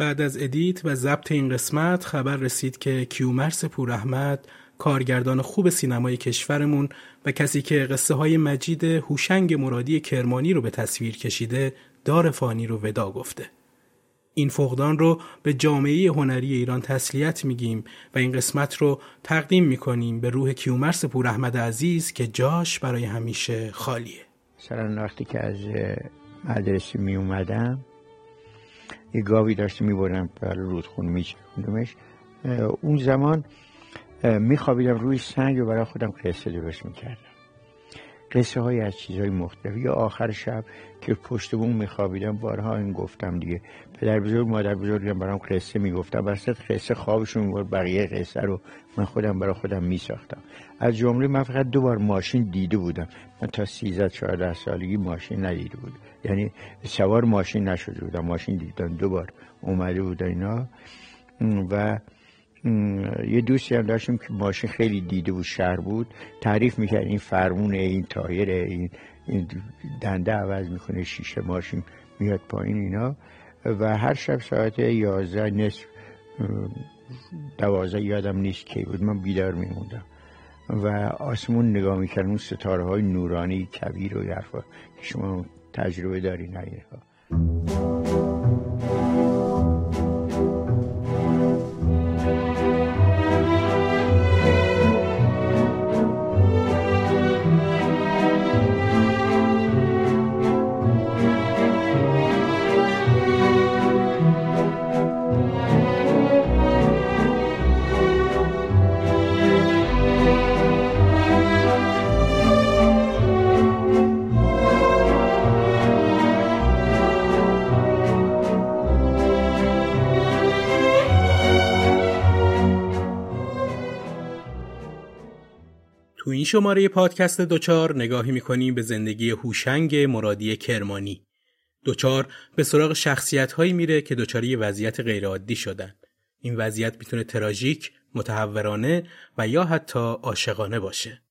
بعد از edit و ضبط این قسمت خبر رسید که کیومرث پوراحمد کارگردان خوب سینمای کشورمون و کسی که قصه های مجید هوشنگ مرادی کرمانی رو به تصویر کشیده دار فانی رو وداع گفته. این فقدان رو به جامعه هنری ایران تسلیت میگیم و این قسمت رو تقدیم می‌کنیم به روح کیومرث پوراحمد عزیز که جاش برای همیشه خالیه. مثلا وقتی که از مدرسه می اومدم یه گاوی داشت می‌برم برای رودخون میچوندمش اون زمان میخوابیدم روی سنگ و برای خودم قصه درست می‌کردم. قصه های از چیزهای مختلف. یا آخر شب که پشت بوم میخوابیدم بارها این گفتم دیگه پدر بزرگ مادر بزرگم برام قصه می‌گفتم وسط قصه خوابشون می‌برد بقیه قصه رو من خودم برای خودم میساختم. از جمله من فقط دو بار ماشین دیده بودم. من تا 13 14 سالگی ماشین ندیده بودم یعنی سوار ماشین نشده بودم. ماشین دیدم دو بار اومده بود اینا. و یه دوستی هم داشتیم که ماشین خیلی دیده بود شهر بود. تعریف می‌کرد این فرمونه این تایره این, این دنده عوض می‌کنه شیشه ماشین میاد پایین اینا. و هر شب ساعت یازده نصف دوازده یادم نیست کی بود من بیدار میموندم. و آسمون نگاه می‌کردم اون ستاره های نورانی کبیر و حرفا که شما تجربه داری نه این شماره پادکست دوچار نگاهی می‌کنیم به زندگی هوشنگ مرادی کرمانی. دوچار به سراغ شخصیت هایی میره که دوچاری وضعیت غیرعادی شدن. این وضعیت می‌تونه تراژیک، متحورانه و یا حتی عاشقانه باشه.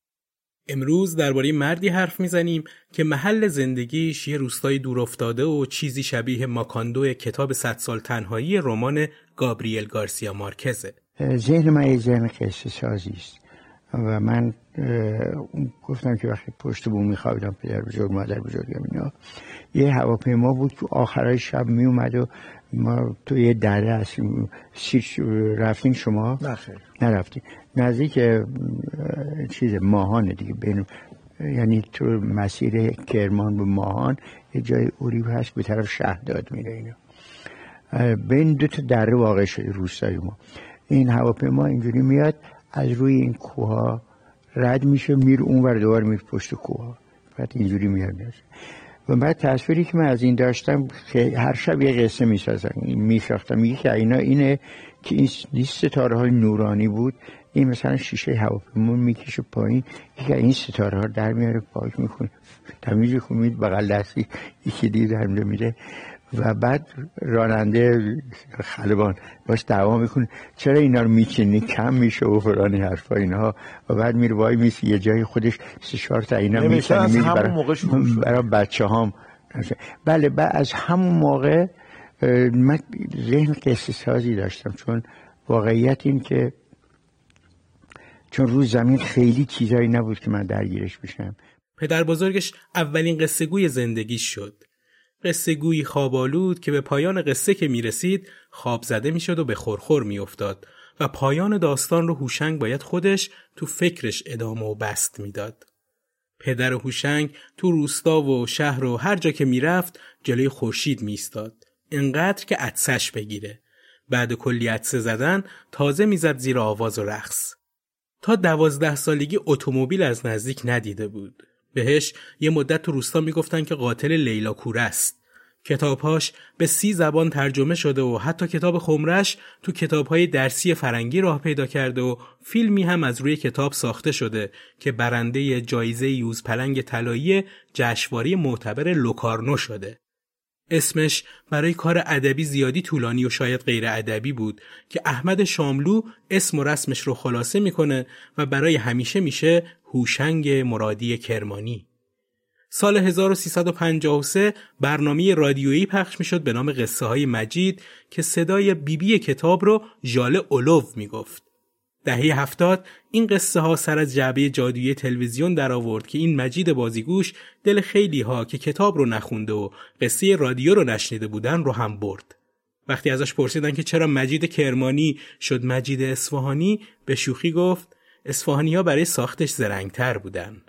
امروز درباره مردی حرف می‌زنیم که محل زندگیش یه روستای دورافتاده و چیزی شبیه ماکاندو کتاب صد سال تنهایی رمان گابریل گارسیا مارکزه. ذهن من یه ذهن قصه است و من گفتم که وقتی پشت بوم میخوابیدم پدر بزرگ مادر بزرگم اینا یه هواپیما بود که آخرای شب میومد و ما تو یه دره هستیم. رفتین شما؟ نخیر نزدیک چیز ماهانه دیگه بین یعنی تو مسیر کرمان به ماهان یه جای اوریب هست به طرف شهداد میره اینا بین دو تا دره واقع شده روستای ما. این هواپیما اینجوری میاد از روی این کوه رد میشه میره اون ور دوباره میره پشت کوه. بعد اینجوری میاد. و بعد تصویری که من از این داشتم که هر شب یه قصه می‌سازم میساختم. میگه که اینا اینه که این ستاره های نورانی بود. این مثلا شیشه هواپیما می‌کشه پایین. یکی این ستاره ها در میاره پاک می‌کنه. تمیز خونید بغل دستی یکی دیگه در میره. و بعد راننده خلبان باش دعوا می‌کنه. چرا اینا رو میچینی؟ کم میشه و فلان حرفا اینها. و بعد میره وای میسی یه جای خودش سه چهار تا اینا میچینه برای, برای بچه هم بله بعد از همون موقع من ذهن قصه سازی داشتم. چون واقعیت این که چون روز زمین خیلی چیزایی نبود که من درگیرش بشم. پدر بزرگش اولین قصه گوی زندگی شد. قصه گویی خوابالود که به پایان قصه که می رسید خواب زده می شد و به خورخور می افتاد و پایان داستان رو هوشنگ باید خودش تو فکرش ادامه و بست می‌داد. پدر هوشنگ تو روستا و شهر و هر جا که می‌رفت جلوی خورشید میستاد انقدر که عدسش بگیره. بعد کلی عدسه زدن تازه می‌زد زیر آواز و رقص. تا دوازده سالگی اتومبیل از نزدیک ندیده بود. بهش یه مدت تو روستا می‌گفتن که قاتل لیلا کوره است کتابهاش به سی زبان ترجمه شده و حتی کتاب خمرش تو کتابهای درسی فرنگی راه پیدا کرده و فیلمی هم از روی کتاب ساخته شده که برنده جایزه یوز پلنگ طلایی جشنواره معتبر لوکارنو شده. اسمش برای کار ادبی زیادی طولانی و شاید غیر ادبی بود که احمد شاملو اسم و رسمش رو خلاصه می‌کنه و برای همیشه میشه هوشنگ مرادی کرمانی. سال 1353 برنامه رادیویی پخش می‌شد به نام قصه های مجید که صدای بیبی بی کتاب رو ژاله اولو می‌گفت. دهه هفتاد این قصه ها سر از جعبه جادویی تلویزیون در آورد که این مجید بازیگوش دل خیلی ها که کتاب رو نخونده و قصه رادیو رو نشنیده بودن رو هم برد. وقتی ازش پرسیدن که چرا مجید کرمانی شد مجید اصفهانی به شوخی گفت اصفهانی ها برای ساختش زرنگتر بودن.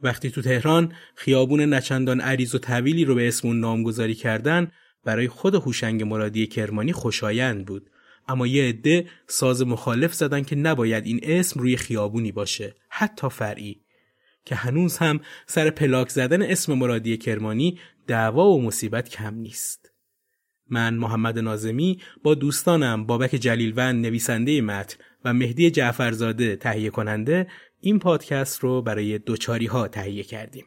وقتی تو تهران خیابون نچندان عریض و طویلی رو به اسم اون نامگذاری کردن برای خود هوشنگ مرادی کرمانی خوشایند بود اما یه عده ساز مخالف زدن که نباید این اسم روی خیابونی باشه حتی فرعی. که هنوز هم سر پلاک زدن اسم مرادی کرمانی دعوا و مصیبت کم نیست. من محمد نازمی با دوستانم بابک جلیلوند نویسنده متن و مهدی جعفرزاده تهیه کننده این پادکست رو برای دوچاری ها تهیه کردیم.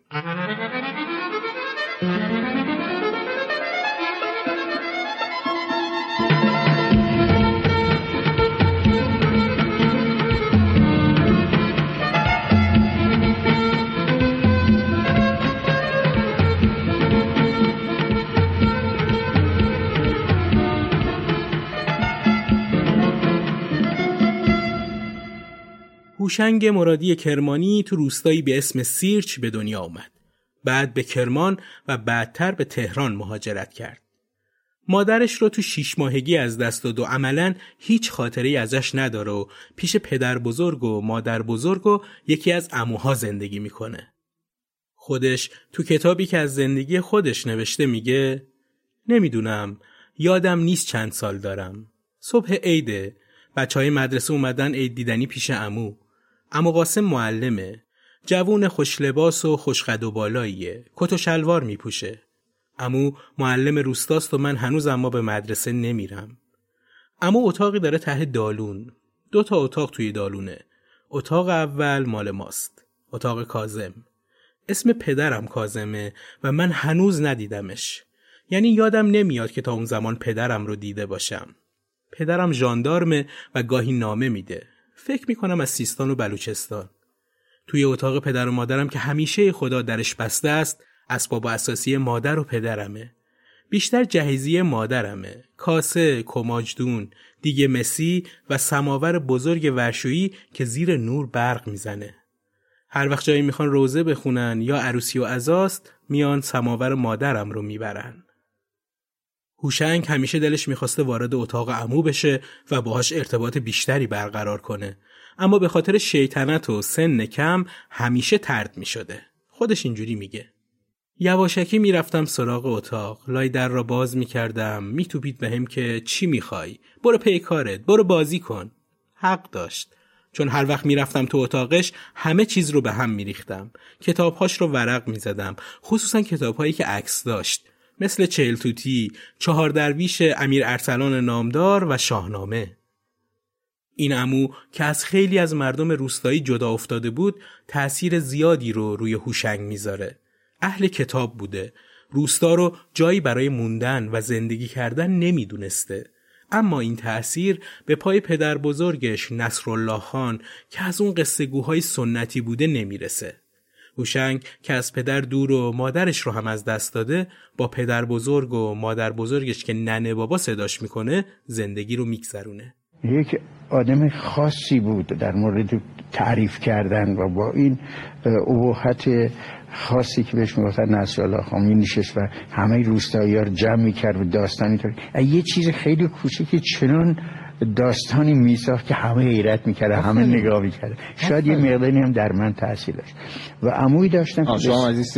هوشنگ مرادی کرمانی تو روستایی به اسم سیرچ به دنیا آمد. بعد به کرمان و بعدتر به تهران مهاجرت کرد. مادرش رو تو شیش ماهگی از دست داد و عملا هیچ خاطری ازش نداره و پیش پدر بزرگ و مادر بزرگ و یکی از اموها زندگی می‌کنه. خودش تو کتابی که از زندگی خودش نوشته میگه نمی‌دونم یادم نیست چند سال دارم. صبح عیده بچه های مدرسه اومدن عید دیدنی پیش امو اما قاسم معلمه. جوون خوش لباس و خوش قد و بالاییه. کت و شلوار میپوشه. امو معلم روستاست و من هنوز اما به مدرسه نمیرم. اما اتاقی داره ته دالون. دو تا اتاق توی دالونه. اتاق اول مال ماست. اتاق کازم اسم پدرم کازمه و من هنوز ندیدمش. یعنی یادم نمیاد که تا اون زمان پدرم رو دیده باشم. پدرم ژاندارمه و گاهی نامه میده. فکر می‌کنم از سیستان و بلوچستان. توی اتاق پدر و مادرم که همیشه خدا درش بسته است اسباب اساسی مادر و پدرمه. بیشتر جهیزی مادرمه. کاسه کماجدون دیگه مسی و سماور بزرگ ورشویی که زیر نور برق می‌زنه. هر وقت جایی می‌خوان روزه بخونن یا عروسی و ازاست میان سماور مادرم رو می‌برن. هوشنگ همیشه دلش می‌خواسته وارد اتاق عمو بشه و باهاش ارتباط بیشتری برقرار کنه. اما به خاطر شیطنت و سن کم همیشه ترد می‌شده. خودش اینجوری میگه. یواشکی می‌رفتم سراغ اتاق. لای در را باز می‌کردم. میتوپید به هم که چی می‌خوای؟ برو پی کارت. برو بازی کن. حق داشت. چون هر وقت می‌رفتم تو اتاقش همه چیز رو به هم میریختم. کتابهاش رو ورق می‌زدم. خصوصا کتابهایی که عکس داشت. مثل چهلتوتی، چهار درویش امیر ارسلان نامدار و شاهنامه. این امو که از خیلی از مردم روستایی جدا افتاده بود تأثیر زیادی رو روی هوشنگ می‌ذاره. اهل کتاب بوده. روستا رو جایی برای موندن و زندگی کردن نمی‌دونسته. اما این تأثیر به پای پدر بزرگش نصرالله خان که از اون قصه گوهای سنتی بوده نمی‌رسه. هوشنگ که از پدر دور و مادرش رو هم از دست داده با پدر بزرگ و مادر بزرگش که ننه بابا صداش می‌کنه زندگی رو میگذرونه. یک آدم خاصی بود در مورد تعریف کردن و با این ابهت خاصی که بهش می‌گفتن نسل خان می نشست و همه روستایی ها رو جمع می‌کرد و داستانی تا یه چیز خیلی کوچیکی چنان داستانی میساخت که همه حیرت می‌کرده همه نگاه می‌کرده شاید یه مقداری هم در من تاثیر داشت. و عموی داشتم که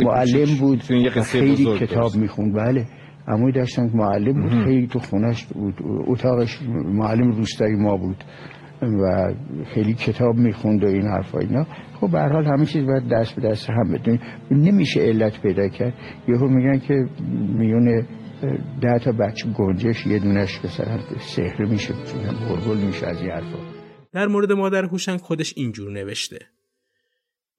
معلم بود خیلی کتاب می‌خوند. بله. عموی داشتم که معلم بود خیلی تو خونش بود. اتاقش معلم روستایی ما بود. و خیلی کتاب می‌خوند و این حرفا اینا. خب به حال همه چیز باید دست به دست هم بدونی. نمیشه علت پیدا کرد. یهو میگن که میون ده تا بچه گنجش یه دونش مثلا سحر میشه بلبل میشه از این حرفا در مورد مادر هوشنگ خودش اینجور نوشته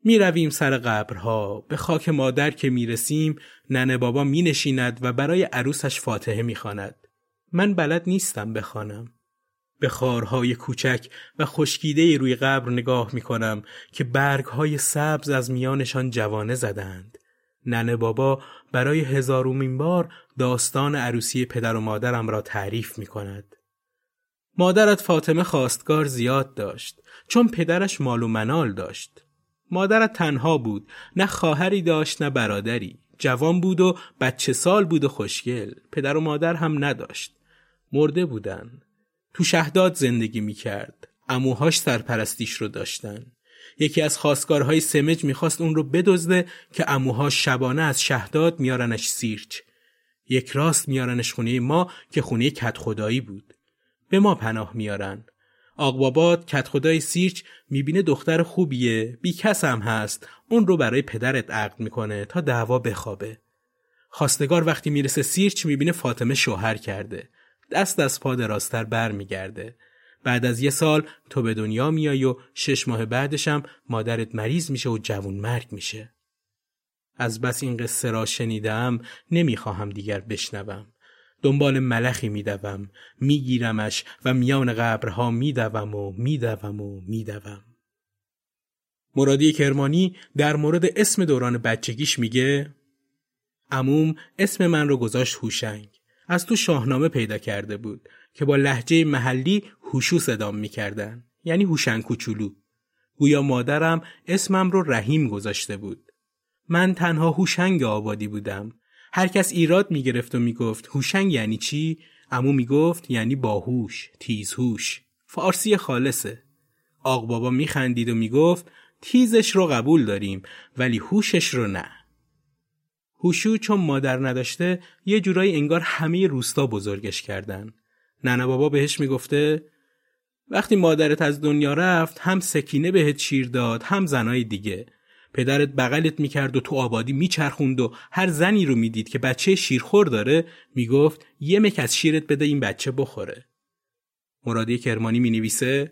می رویم سر قبرها به خاک مادر که می رسیم ننه بابا می نشیند و برای عروسش فاتحه می خاند. من بلد نیستم بخوانم. به خارهای کوچک و خشکیده روی قبر نگاه می کنم که برگهای سبز از میانشان جوانه زدند. ننه بابا برای هزارومین بار داستان عروسی پدر و مادرم را تعریف می کند. مادرت فاطمه خواستگار زیاد داشت چون پدرش مال و منال داشت. مادرت تنها بود نه خواهری داشت نه برادری. جوان بود و بچه سال بود و خوشگل. پدر و مادر هم نداشت. مرده بودن. تو شهداد زندگی می‌کرد. اموهاش سرپرستیش رو داشتن. یکی از خواستگارهای سمج می‌خواست اون رو بدزده که اموهاش شبانه از شهداد میارنش سیرچ. یک راست میارنش خونه ما که خونه کت خدایی بود. به ما پناه میارن. آقبابات کت خدای سیرچ می‌بینه دختر خوبیه بی کس هم هست. اون رو برای پدرت عقد می‌کنه تا دعوا بخوابه. خواستگار وقتی می‌رسه سیرچ می‌بینه فاطمه شوهر کرده. دست از پا بر میگرده بعد از یه سال تو به دنیا میای و شش ماه بعدشم مادرت مریض میشه و جوون مرگ میشه. از بس این قصه را شنیدم نمی‌خواهم دیگر بشنوم. دنبال ملخی میدوم میگیرمش و میان قبرها میدوم و میدوم و میدوم. مرادی کرمانی در مورد اسم دوران بچگیش میگه عموم اسم من رو گذاشت هوشنگ. از تو شاهنامه پیدا کرده بود که با لحجه محلی هوشو صدام می‌کردن. یعنی هوشنگ کوچولو. گویا مادرم اسمم رو رحیم گذاشته بود. من تنها هوشنگ آبادی بودم. هر کس ایراد می‌گرفت و می‌گفت هوشنگ یعنی چی؟ امو می‌گفت یعنی باهوش تیزهوش. فارسی خالصه. آق بابا میخندید و می‌گفت تیزش رو قبول داریم ولی هوشش رو نه. هوشو چون مادر نداشته یه جورایی انگار همه روستا بزرگش کردن. ننه بابا بهش می‌گفته وقتی مادرت از دنیا رفت هم سکینه بهت شیر داد هم زنای دیگه پدرت بغلت می‌کرد و تو آبادی میچرخوند و هر زنی رو می‌دید که بچه شیرخور داره می‌گفت یه مک از شیرت بده این بچه بخوره. مرادی کرمانی می‌نویسه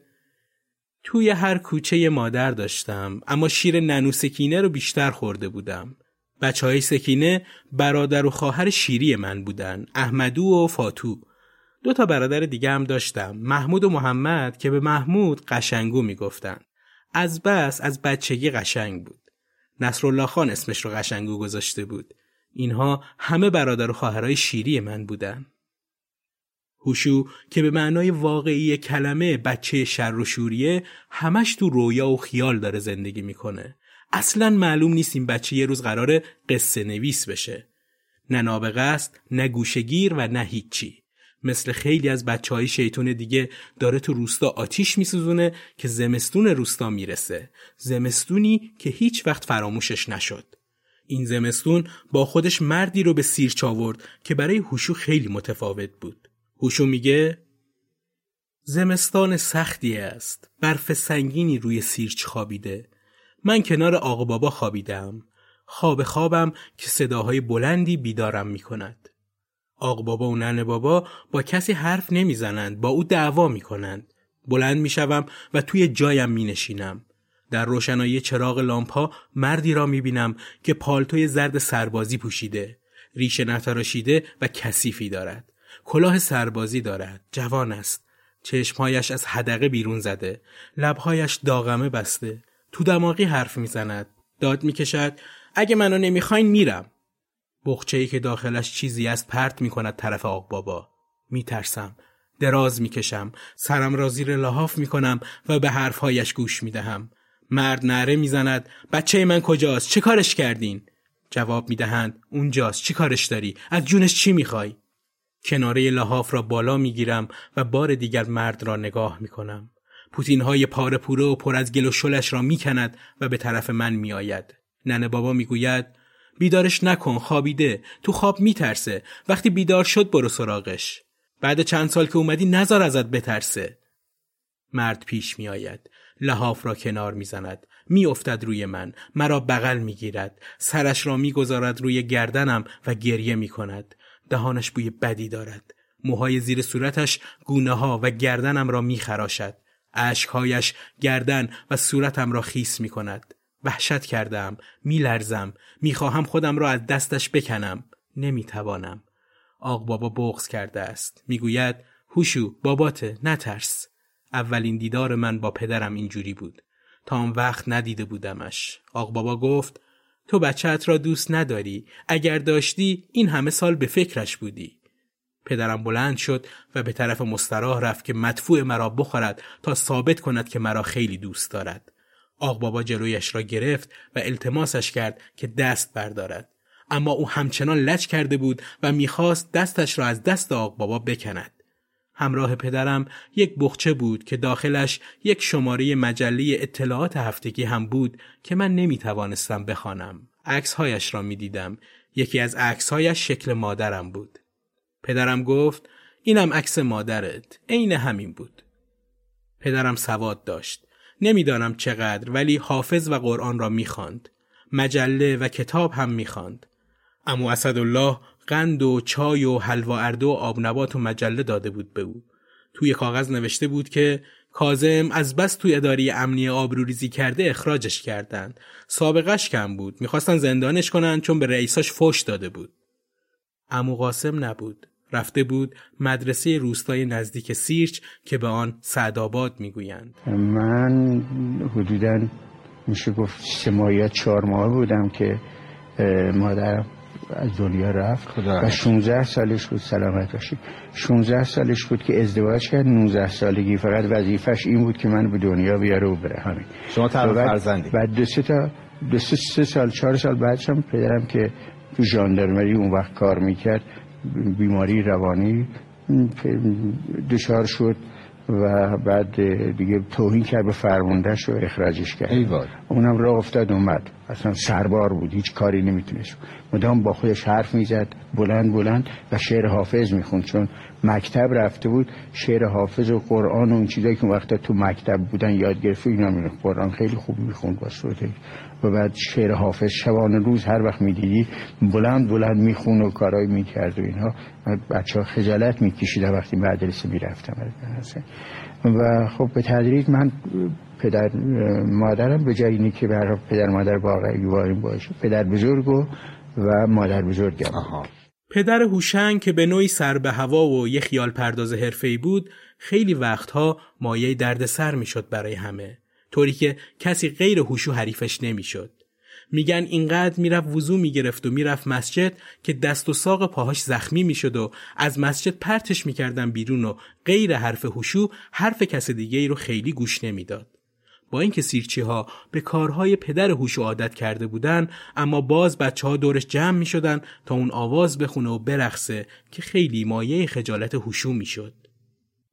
توی هر کوچه مادر داشتم اما شیر ننو سکینه رو بیشتر خورده بودم. بچه های سکینه برادر و خواهر شیری من بودن احمدو و فاتو دو تا برادر دیگه هم داشتم محمود و محمد که به محمود قشنگو می‌گفتن از بس از بچگی قشنگ بود نصرالله خان اسمش رو قشنگو گذاشته بود. اینها همه برادر و خواهرای شیری من بودن. هوشو که به معنای واقعی کلمه بچه شر و شوریه همش تو رویا و خیال داره زندگی می‌کنه. اصلا معلوم نیست این بچه یه روز قرار قصه نویس بشه. نه نابغه است، نه گوشگیر و نه هیچی. مثل خیلی از بچه های شیطون دیگه داره تو روستا آتیش میسوزونه که زمستون روستا می‌رسه. زمستونی که هیچ وقت فراموشش نشد. این زمستون با خودش مردی رو به سیرچ آورد که برای هوشو خیلی متفاوت بود. هوشو میگه زمستان سختی است. برف سنگینی روی سیرچ خوابیده. من کنار آقا بابا خوابیدم. خواب خوابم که صداهای بلندی بیدارم می‌کند. آق بابا و ننه بابا با کسی حرف نمی‌زنند با او دعوا می‌کنند بلند می شوم و توی جایم می نشینم. در روشنایی چراغ لامپا مردی را می بینم که پالتوی زرد سربازی پوشیده. ریش نتراشیده و کثیفی دارد. کلاه سربازی دارد. جوان است. چشمهایش از حدقه بیرون زده. لبهایش داغمه بسته. تو دماغی حرف می‌زند. داد می‌کشد. اگه منو نمی‌خواین میرم. بخچه ای که داخلش چیزی است پرت می‌کند طرف آق بابا. میترسم. دراز می‌کشم. سرم را زیر لحاف می‌کنم و به حرفهایش گوش می‌دهم. مرد نره می‌زند. بچه من کجاست؟ چه کارش کردین؟ جواب می‌دهند اونجاست چی کارش داری از جونش چی می‌خوای کناره لحاف را بالا می‌گیرم و بار دیگر مرد را نگاه می‌کنم پوتین های پاره پوره و پر از گل و شلش را می‌کند و به طرف من میآید ننه بابا می‌گوید بیدارش نکن خوابیده. تو خواب میترسه. وقتی بیدار شد برو سراغش. بعد چند سال که اومدی نزار ازت بترسه. مرد پیش میآید. لحاف را کنار می‌زند. میافتد روی من. مرا بغل می‌گیرد. سرش را می‌گذارد روی گردنم و گریه می‌کند. دهانش بوی بدی دارد. موهای زیر صورتش گونه ها و گردنم را میخراشد. اشکهایش گردن و صورتم را خیس می کند. وحشت کردم میلرزم می‌خواهم خودم را از دستش بکنم. نمی‌توانم. آق بابا بغز کرده است. می‌گوید هوشو باباته نترس. اولین دیدار من با پدرم اینجوری بود. تا آن وقت ندیده بودمش. آق بابا گفت تو بچهت را دوست نداری. اگر داشتی این همه سال به فکرش بودی. پدرم بلند شد و به طرف مستراح رفت که مدفوع مرا بخورد تا ثابت کند که مرا خیلی دوست دارد. آق بابا جلویش را گرفت و التماسش کرد که دست بردارد اما او همچنان لچ کرده بود و می‌خواست دستش را از دست آق بابا بکند همراه پدرم یک بخچه بود که داخلش یک شماره مجله اطلاعات هفتگی هم بود که من نمی توانستم بخوانم. عکسهایش را می دیدم. یکی از عکسهایش شکل مادرم بود. پدرم گفت اینم عکس مادرت. عین همین بود. پدرم سواد داشت. نمی‌دانم چقدر ولی حافظ و قرآن را می‌خواند. مجله و کتاب هم می‌خواند. امو اسدالله قند و چای و حلوا اردو و آب نبات و مجله داده بود به او. توی کاغذ نوشته بود که کازم از بس توی اداری امنی آبروریزی کرده اخراجش کردند. سابقش کم بود. می‌خواستن زندانش کنن چون به رئیساش فش داده بود. امو قاسم نبود. رفته بود مدرسه روستای نزدیک سیرچ که به آن سعدآباد می‌گویند. من حدودا میشه گفت سه ماه چهار ماه بودم که مادرم از دنیا رفت و 16 سالش بود. سلامت باشید 16 سالش بود که ازدواج کرد. 19 سالگی. فقط وظیفش این بود که من به دنیا بیاره و بره. همین. شما طرف فرزندی. بعد دو سه تا دو سه, سه سال چهار سال بعدش هم پدرم که تو ژاندارمری اون وقت کار می‌کرد بیماری روانی دچار شد و بعد دیگه توهین کرد به فرموندهش و اخراجش کرد. ایوال. اونم راه افتاد اومد. اصلا سربار بود هیچ کاری نمی‌تونست. مدام با خودش حرف می‌زد بلند بلند و شعر حافظ می‌خوند. چون مکتب رفته بود شعر حافظ و قرآن و اون چیزایی که وقتا تو مکتب بودن یاد گرفته اینا می‌خوند. قرآن خیلی خوب می‌خوند با صورت و بعد شعر حافظ شبانه روز هر وقت می‌دیدی بلند بلند میخون و کارایی می‌کرد و اینها. بچه ها خجالت میکشیده وقتی مدرسه می‌رفتم. و خب به تدریج من پدر مادرم به جای اینی که برای پدر مادر واقعی واریم باشه پدر بزرگ و, و مادر بزرگم پدر هوشنگ که به نوعی سر به هوا و یه خیال پرداز حرفه‌ای بود خیلی وقتها مایه دردسر می‌شد برای همه. طوری که کسی غیر هوشو حریفش نمی‌شد میگن اینقدر می‌رفت وضو می‌گرفت و می‌رفت مسجد که دست و ساق پاهاش زخمی می‌شد و از مسجد پرتش می‌کردن بیرون و غیر حرف هوشو حرف کس دیگه ای رو خیلی گوش نمی‌داد با اینکه سیرچی ها به کارهای پدر هوشو عادت کرده بودن اما باز بچه ها دورش جمع می شدن تا اون آواز بخونه و برقصه که خیلی مایه خجالت هوشو می شد.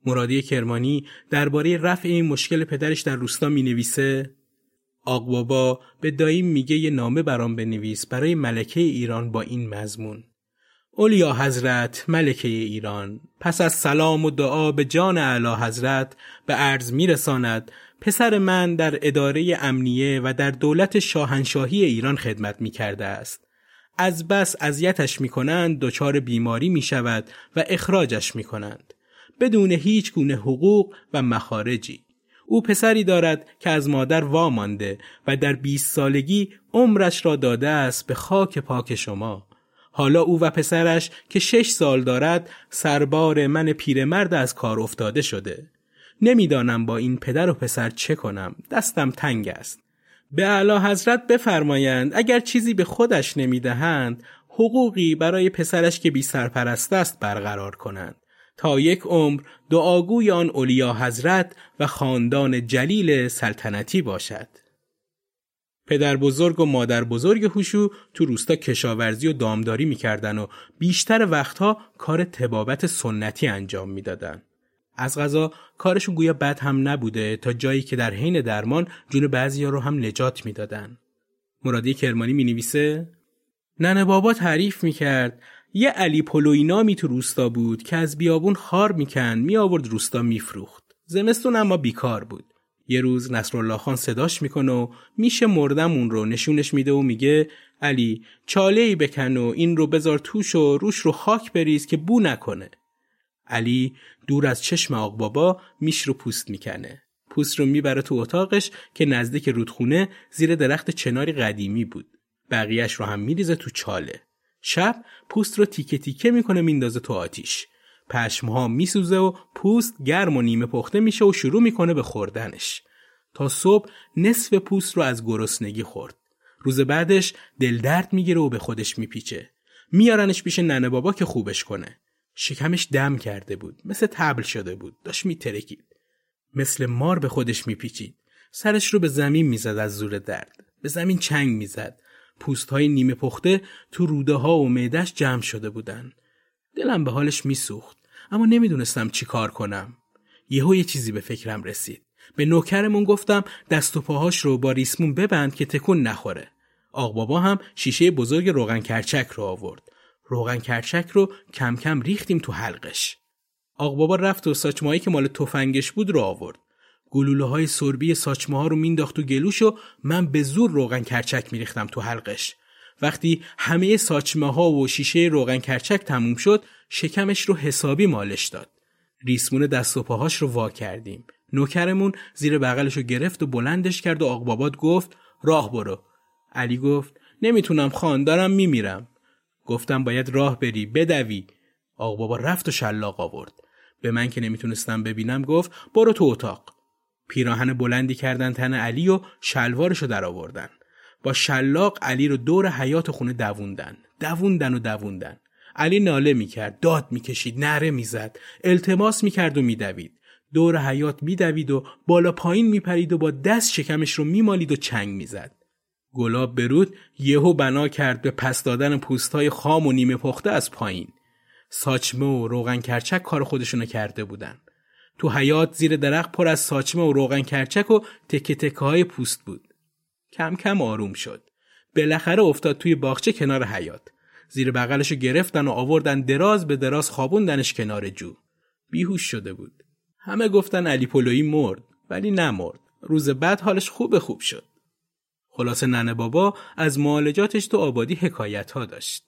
مرادی کرمانی درباره رفع این مشکل پدرش در روستا می نویسه آق بابا به داییم میگه یه نامه برام بنویس برای ملکه ایران با این مضمون اولیا حضرت ملکه ایران پس از سلام و دعا به جان اعلی حضرت به عرض میرساند پسر من در اداره امنیه و در دولت شاهنشاهی ایران خدمت می کرده است. از بس اذیتش می کنند دچار بیماری می شود و اخراجش می کنند. بدون هیچ گونه حقوق و مخارجی. او پسری دارد که از مادر وامانده و در 20 سالگی عمرش را داده است به خاک پاک شما. حالا او و پسرش که شش سال دارد سربار من پیرمرد از کار افتاده شده. نمی‌دانم با این پدر و پسر چه کنم. دستم تنگ است. به اعلی حضرت بفرمایند اگر چیزی به خودش نمی‌دهند حقوقی برای پسرش که بی سرپرست است برقرار کنند. تا یک عمر دعاگوی آن اولیا حضرت و خاندان جلیل سلطنتی باشد. پدر بزرگ و مادر بزرگ هوشو تو روستا کشاورزی و دامداری می‌کردن و بیشتر وقتها کار تبابت سنتی انجام می‌دادن. از غذا کارشون گویا بد هم نبوده تا جایی که در حین درمان جون بعضیا رو هم نجات می‌دادن. مرادی کرمانی می نویسه ننه بابا تعریف می‌کرد یه علی پلوی نامی تو روستا بود که از بیابون خار می آورد روستا میفروخت. زمستون اما بیکار بود. یه روز نصرالله خان صداش می‌کنه و میشه مردمون رو نشونش میده و میگه علی چاله ای بکن و این رو بذار توش و روش رو خاک بریز که بو نکنه. علی دور از چشم آق بابا میش رو پوست می‌کنه. پوست رو می‌بره تو اتاقش که نزدیک رودخونه زیر درخت چناری قدیمی بود. بقیهش رو هم میریزه تو چاله. شب پوست رو تیکه تیکه می‌کنه میندازه تو آتیش. پشمها میسوزه و پوست گرم و نیمه پخته میشه و شروع می‌کنه به خوردنش. تا صبح نصف پوست رو از گرسنگی خورد. روز بعدش دل درد می‌گیره و به خودش میپیچه. میارنش پیش ننه بابا که خوبش کنه. شکمش دم کرده بود. مثل تبل شده بود. داشت میترکید. مثل مار به خودش میپیچید. سرش رو به زمین می‌زد از زور درد. به زمین چنگ می‌زد. پوست های نیمه پخته تو روده ها و معدش جمع شده بودن. دلم به حالش میسوخت اما نمی‌دونستم چی کار کنم. یهو یه چیزی به فکرم رسید. به نوکرمون گفتم دست و پاهاش رو با ریسمون ببند که تکون نخوره. آق بابا هم شیشه بزرگ روغن کرچک رو آورد. روغن کرچک رو کم کم ریختیم تو حلقش. آق بابا رفت و ساچمایی که مال تفنگش بود رو آورد. گلوله های سربی ساچمه ها رو مینداخت تو گلوش و من به زور روغن کرچک میریختم تو حلقش. وقتی همه ساچمه ها و شیشه روغن کرچک تموم شد شکمش رو حسابی مالش داد. ریسمون دست و پاهاش رو وا کردیم. نوکرمون زیر بغلش رو گرفت و بلندش کرد و آقبابات گفت راه برو. علی گفت نمی‌تونم خان دارم میمیرم. گفتم باید راه بری بدوی. آقبابا رفت و شلاق آورد. به من که نمی‌تونستم ببینم گفت برو تو اتاق. پیراهن بلندی کردن تن علی و شلوارشو در آوردن. با شلاق علی رو دور حیات خونه دووندن. دووندن و دووندن. علی ناله می‌کرد، داد می‌کشید، نره می‌زد، التماس می‌کرد و میدوید. دور حیات میدوید و بالا پایین میپرید و با دست شکمش رو میمالید و چنگ می‌زد. گلاب برود یهو بنا کرد به پس دادن پوستای خام و نیمه پخته از پایین. ساچمه و روغن کرچک کار خودشونو کرده بودن. تو حیات زیر درخت پر از ساچمه و روغن کرچک و تکه تکه های پوست بود. کم کم آروم شد. بالاخره افتاد توی باغچه کنار حیات. زیر بغلشو گرفتن و آوردن دراز به دراز خوابوندنش کنار جو. بیهوش شده بود. همه گفتن علی پلویی مرد ولی نمرد. روز بعد حالش خوب خوب شد. خلاصه ننه بابا از معالجاتش تو آبادی حکایت ها داشت.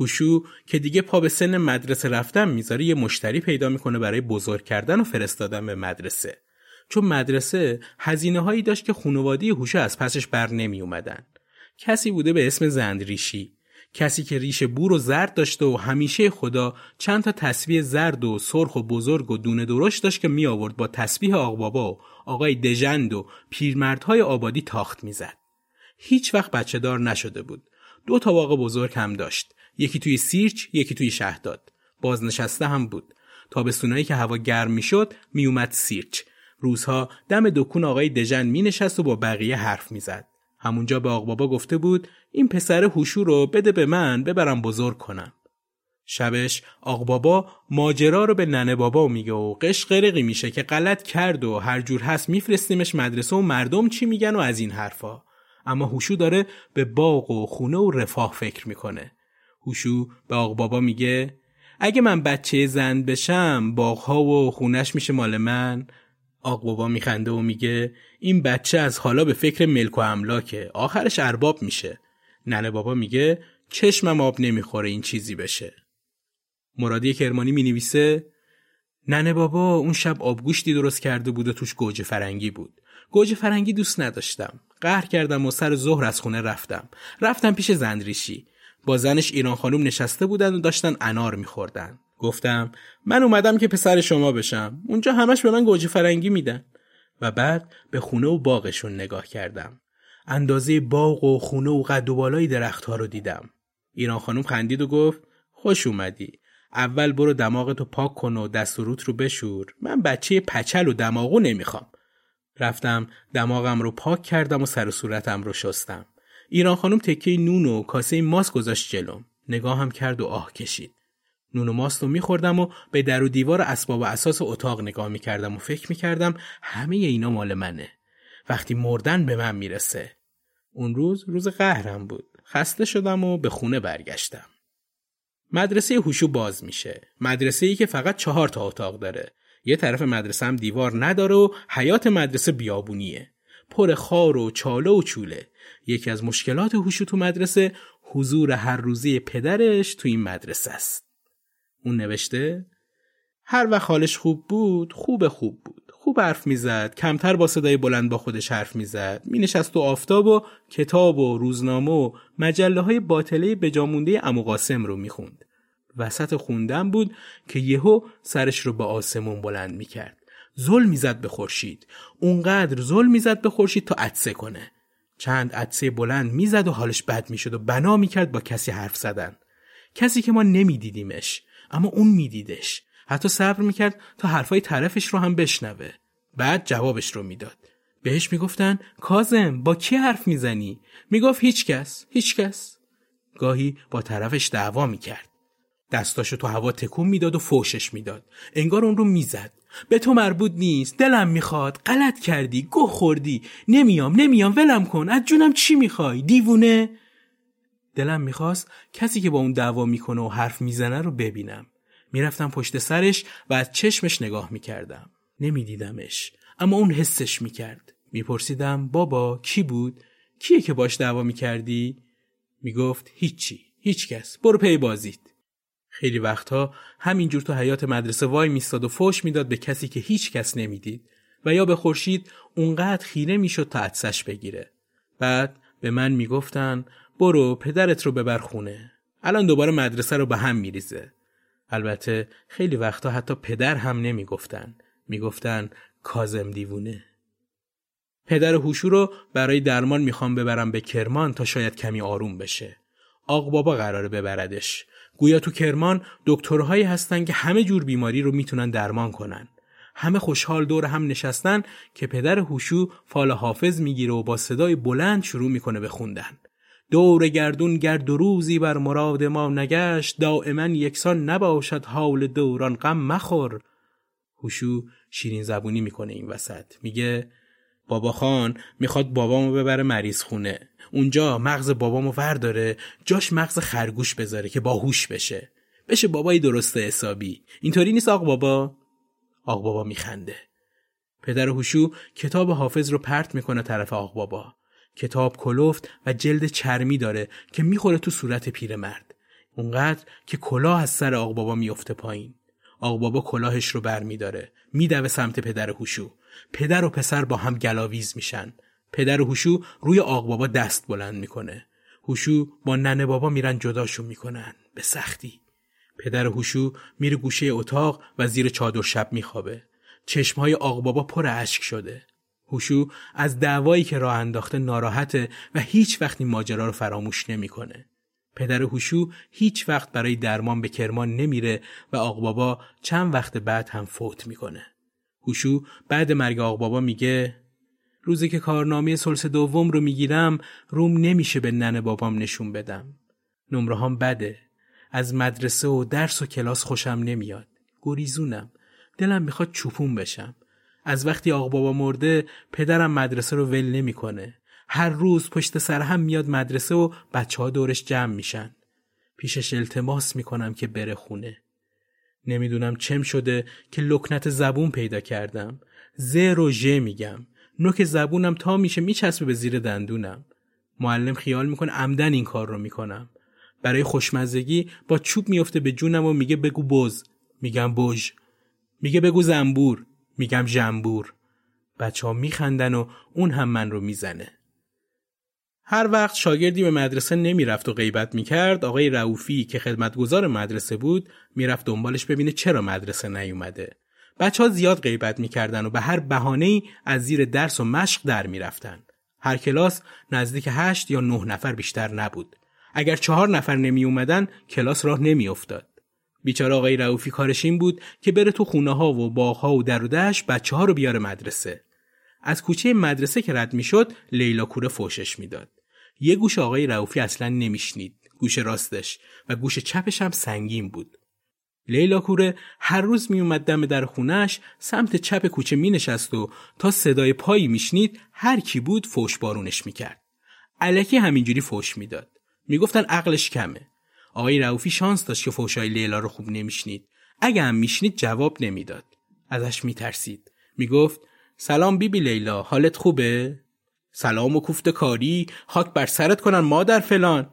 هوشو که دیگه پا به سن مدرسه رفتن می‌ذاره یه مشتری پیدا می‌کنه برای بزرگ کردن و فرستادن به مدرسه چون مدرسه هزینه هایی داشت که خانواده هوشو از پسش بر نمی اومدن. کسی بوده به اسم زندریشی کسی که ریش بور و زرد داشته و همیشه خدا چند تا تسبیح زرد و سرخ و بزرگ و دونه درشت داشت که می آورد با تسبیح آقبابا و آقای دژند و پیرمردهای آبادی تاخت می‌زد. هیچ وقت بچه دار نشده بود. دو تا باغ بزرگ هم داشت. یکی توی سیرچ، یکی توی شهداد. بازنشسته هم بود. تابستونایی که هوا گرم می‌شد میومد سیرچ. روزها دم دکون آقای دژن می نشست و با بقیه حرف می‌زد. همونجا به آقبابا گفته بود این پسر هوشو رو بده به من ببرم بزرگ کنم. شبش آقبابا ماجرا رو به ننه بابا میگه و قشقرقی میشه که غلط کرد و هر جور هست میفرستیمش مدرسه و مردم چی میگن و از این حرفا. اما هوشو داره به باغ و خونه و رفاه فکر می‌کنه. هوشو به آقبابا میگه اگه من بچه زند بشم باغها و خونش میشه مال من. آقبابا میخنده و میگه این بچه از حالا به فکر ملک و املاکه آخرش ارباب میشه. ننه بابا میگه چشمم آب نمی‌خوره این چیزی بشه. مرادی کرمانی می‌نویسه ننه بابا اون شب آبگوشتی درست کرده بود و توش گوجه فرنگی بود. گوجه فرنگی دوست نداشتم. قهر کردم و سر ظهر از خونه رفتم. رفتم پیش زندریشی. با زنش ایران خانوم نشسته بودن و داشتن انار میخوردن. گفتم من اومدم که پسر شما بشم. اونجا همش به من گوجه فرنگی میدن. و بعد به خونه و باغشون نگاه کردم. اندازه باغ و خونه و قد و بالای درختها رو دیدم. ایران خانم خندید و گفت خوش اومدی. اول برو دماغتو پاک کن و دست و روت رو بشور. من بچه پچل و دماغو نمی‌خوام. رفتم دماغم رو پاک کردم و سر و صورتم رو شستم. ایران خانم تکه نون و کاسه ماست گذاشت جلوم نگاهم کرد و آه کشید. نون و ماست رو میخوردم و به در و دیوار اسباب و اساس اتاق نگاه می‌کردم و فکر می‌کردم همه اینا مال منه. وقتی مردن به من می‌رسه. اون روز روز قهرم بود. خسته شدم و به خونه برگشتم. مدرسه هوشو باز میشه. مدرسه ای که فقط چهار تا اتاق داره. یه طرف مدرسه هم دیوار نداره و حیات مدرسه بیابونیه. پر خار و چاله و چوله. یکی از مشکلات هوشو تو مدرسه حضور هر روزی پدرش تو این مدرسه است. اون نوشته هر وقت حالش خوب بود خوب خوب بود. خوب حرف می‌زد کمتر با صدای بلند با خودش حرف می‌زد. مینشست تو آفتاب و کتاب و روزنامه و مجله های باطله بجامونده امو قاسم رو می‌خوند. وسط خوندن بود که یهو سرش رو به آسمون بلند می‌کرد. ظلم می‌زد به خورشید. اونقدر ظلم می‌زد به خورشید تا عطسه کنه. چند عطسه بلند می‌زد و حالش بد می‌شد و بنا می‌کرد با کسی حرف زدن. کسی که ما نمیدیدیمش اما اون میدیدش. حتی صبر می‌کرد تا حرفای طرفش رو هم بشنوه. بعد جوابش رو می‌داد. بهش می‌گفتن کازم با کی حرف می‌زنی؟ می‌گفت هیچکس هیچکس گاهی با طرفش دعوا می‌کرد. دستاشو تو هوا تکون می‌داد و فوشش می‌داد. انگار اون رو می‌زد. به تو مربوط نیست دلم می‌خواد. غلط کردی گوه خوردی. نمیام نمیام ولم کن. از جونم چی می‌خوای؟ دیوونه؟ دلم می‌خواست کسی که با اون دعوا می‌کنه و حرف می‌زنه رو ببینم. می‌رفتم پشت سرش و از چشمش نگاه می‌کردم. نمیدیدمش اما اون حسش می‌کرد. میپرسیدم بابا کی بود؟ کیه که باش دعوا می‌کردی؟ می‌گفت هیچی هیچکس. برو پی بازیت. خیلی وقتها همینجور تو حیات مدرسه وای میستاد و فوش می‌داد به کسی که هیچ کس نمی‌دید و یا به خورشید اونقدر خیره می‌شد تا عدسش بگیره. بعد به من می‌گفتن برو پدرت رو ببر خونه. الان دوباره مدرسه رو به هم میریزه. البته خیلی وقتا حتی پدر هم نمی‌گفتن. می‌گفتن کازم دیوونه. پدر هوشو رو برای درمان می‌خوام ببرم به کرمان تا شاید کمی آروم بشه. آق بابا قراره ببردش. گویا تو کرمان دکترهایی هستن که همه جور بیماری رو می‌تونن درمان کنن. همه خوشحال دور هم نشستن که پدر هوشو فال حافظ می‌گیره و با صدای بلند شروع می‌کنه به خوندن. دور گردون گرد و روزی بر مراد ما نگشت دائما یکسان نباشد حال دوران غم مخور. هوشو شیرین زبونی می‌کنه این وسط. میگه بابا خان می‌خواد بابامو ببره مریض خونه. اونجا مغز بابامو ورداره جاش مغز خرگوش بذاره که باهوش بشه. بشه بابایی درسته حسابی. اینطوری نیست آق بابا؟ آق بابا میخنده. پدر هوشو کتاب حافظ رو پرت می‌کنه طرف آق بابا. کتاب کلفت و جلد چرمی داره که می‌خوره تو صورت پیرمرد. اونقدر که کلاه از سر آق بابا میفته پایین. آق بابا کلاهش رو بر میداره میدوه سمت پدر هوشو. پدر و پسر با هم گلاویز میشن. پدر هوشو روی آق بابا دست بلند می‌کنه. هوشو با ننه بابا میرن جداشون می‌کنن. به سختی. پدر هوشو میره گوشه اتاق و زیر چادر شب میخوابه. چشمهای آق بابا پر اشک شده. هوشو از دعوایی که راه انداخته ناراحته و هیچ وقت این ماجرا رو فراموش نمی‌کنه. پدر هوشو هیچ وقت برای درمان به کرمان نمیره و آق بابا چند وقت بعد هم فوت می‌کنه. هوشو بعد مرگ آق بابا میگه روزی که کارنامه سلس دوم رو می‌گیرم روم نمیشه به ننه بابام نشون بدم. نمره هم بده. از مدرسه و درس و کلاس خوشم نمیاد. گریزونم. دلم می‌خواد چوپون بشم. از وقتی آق بابا مرده پدرم مدرسه رو ول نمی‌کنه. هر روز پشت سر هم میاد مدرسه و بچه ها دورش جمع میشن. پیشش التماس می‌کنم که بره خونه. نمی‌دونم چم شده که لکنت زبون پیدا کردم. ز و ژ میگم. نوک زبونم تا میشه میچسبه به زیر دندونم. معلم خیال می‌کنه عمدن این کار رو می‌کنم. برای خوشمزگی با چوب میفته به جونم و میگه بگو بز. میگم بژ. میگه بگو زنبور. میگم جنبور بچه ها میخندن و اون هم من رو می‌زنه هر وقت شاگردی به مدرسه نمی‌رفت و غیبت می‌کرد آقای رعوفی که خدمتگزار مدرسه بود می‌رفت دنبالش ببینه چرا مدرسه نیومده بچه ها زیاد غیبت می‌کردن و به هر بهانه از زیر درس و مشق در می‌رفتن هر کلاس نزدیک هشت یا نه نفر بیشتر نبود اگر چهار نفر نمی اومدن کلاس راه نمیافتاد بیچاره آقای رعوفی کارش این بود که بره تو خونه ها و باغ ها و در و دشت بچه ها رو بیاره مدرسه. از کوچه مدرسه که رد می‌شد لیلا کوره فوشش می‌داد. یه گوش آقای رعوفی اصلا نمیشنید. گوش راستش و گوش چپش هم سنگین بود. لیلا کوره هر روز می اومد دم در خونش سمت چپ کوچه می نشست و تا صدای پایی میشنید هر کی بود فوش بارونش می‌کرد. علکی همینجوری فوش می‌داد. می‌گفتن عقلش کمه. آقای رعوفی شانس داشت که فوشای لیلا رو خوب نمیشنید. اگه هم میشنید جواب نمی‌داد. ازش میترسید. می‌گفت سلام بیبی لیلا حالت خوبه؟ سلام و کوفت کاری خاک بر سرت کنن مادر فلان.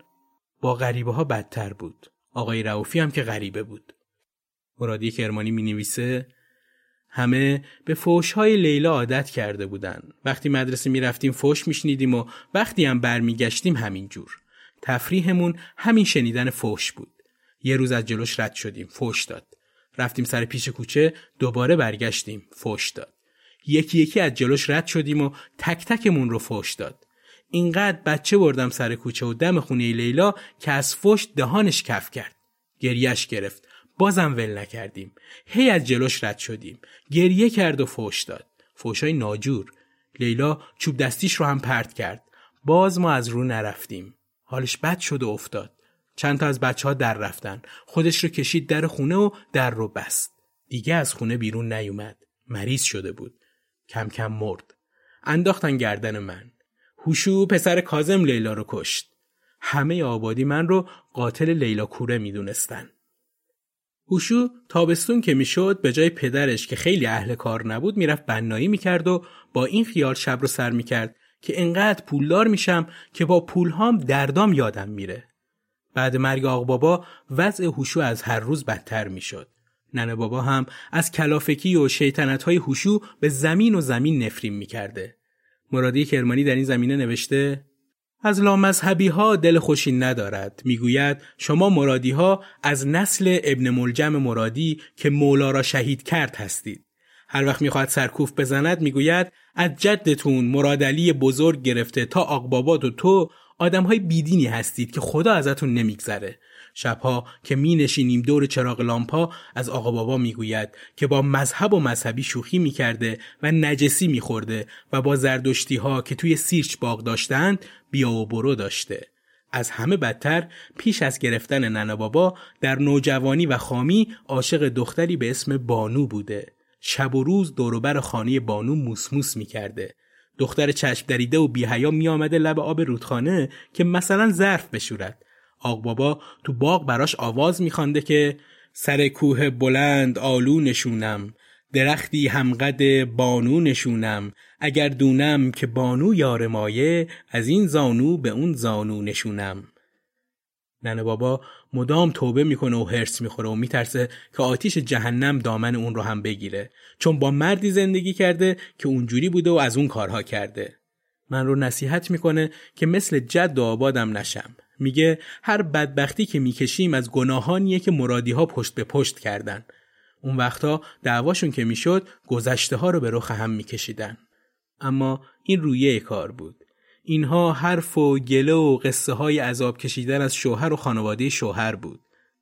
با غریبه ها بدتر بود. آقای رعوفی هم که غریبه بود. مرادی کرمانی می نویسه همه به فوش های لیلا عادت کرده بودن وقتی مدرسه می رفتیم فوش می و وقتی هم برمیگشتیم همینجور تفریحمون همین شنیدن فوش بود. یه روز از جلوش رد شدیم. فوش داد. رفتیم سر پیش کوچه دوباره برگشتیم. فوش داد. یکی یکی از جلوش رد شدیم و تک تکمون رو فوش داد. اینقدر بچه بردم سر کوچه و دم خونه لیلا که از فوش دهانش کف کرد. گریش گرفت. بازم ول نکردیم. هی از جلوش رد شدیم. گریه کرد و فوش داد. فوشای ناجور. لیلا چوب دستیش رو هم پرت کرد. باز ما از رو نرفتیم. حالش بد شد و افتاد. چند تا از بچه ها در رفتن. خودش رو کشید در خونه و در رو بست. دیگه از خونه بیرون نیومد. مریض شده بود. کم کم مرد. انداختن گردن من. هوشو پسر کازم لیلا رو کشت. همه آبادی من رو قاتل لیلا کوره می‌دونستن. هوشو تابستون که می‌شد به جای پدرش که خیلی اهل کار نبود می‌رفت بنایی می‌کرد و با این خیال شب رو سر می‌کرد که انقدر پولدار میشم که با پولهام دردام یادم میره. بعد مرگ آق بابا وضع هوشو از هر روز بدتر می‌شد. ننه بابا هم از کلافکی و شیطنت های هوشو به زمین و زمین نفرین می‌کرده. مرادی کرمانی در این زمینه نوشته از لامذهبی ها دل خوشی ندارد. می‌گوید شما مرادی ها از نسل ابن ملجم مرادی که مولا را شهید کرد هستید. هر وقت می‌خواهد سرکوف بزند می‌گوید از جدتون مرادلی بزرگ گرفته تا آقبابات و تو آدم های بیدینی هستید که خدا ازتون نمیگذره. شبها که می نشینیم دور چراغ لامپا از آقا بابا می گوید که با مذهب و مذهبی شوخی می کرده و نجسی می خورده و با زردشتی ها که توی سیرچ باغ داشتند بیا و برو داشته. از همه بدتر پیش از گرفتن ننه بابا در نوجوانی و خامی عاشق دختری به اسم بانو بوده. شب و روز دوروبر خانه بانو موسموس می کرده. دختر چشم دریده و بیهیا می آمده لب آب رودخانه که مثلا ظرف بشورد آق بابا تو باغ براش آواز میخوانده که سر کوه بلند آلو نشونم درختی همقد بانو نشونم اگر دونم که بانو یار مایه از این زانو به اون زانو نشونم. ننه بابا مدام توبه می‌کنه و هرس می‌خوره و میترسه که آتیش جهنم دامن اون رو هم بگیره. چون با مردی زندگی کرده که اونجوری بوده و از اون کارها کرده. من رو نصیحت می‌کنه که مثل جد و آبادم نشم. میگه هر بدبختی که می‌کشیم از گناهانیه که مرادی ها پشت به پشت کردن. اون وقتا دعواشون که می‌شد گذشته ها رو به رخ هم میکشیدن. اما این رویه کار بود. اینها حرف و گله و قصه های عذاب کشیدن از شوهر و خانواده شوهر بود.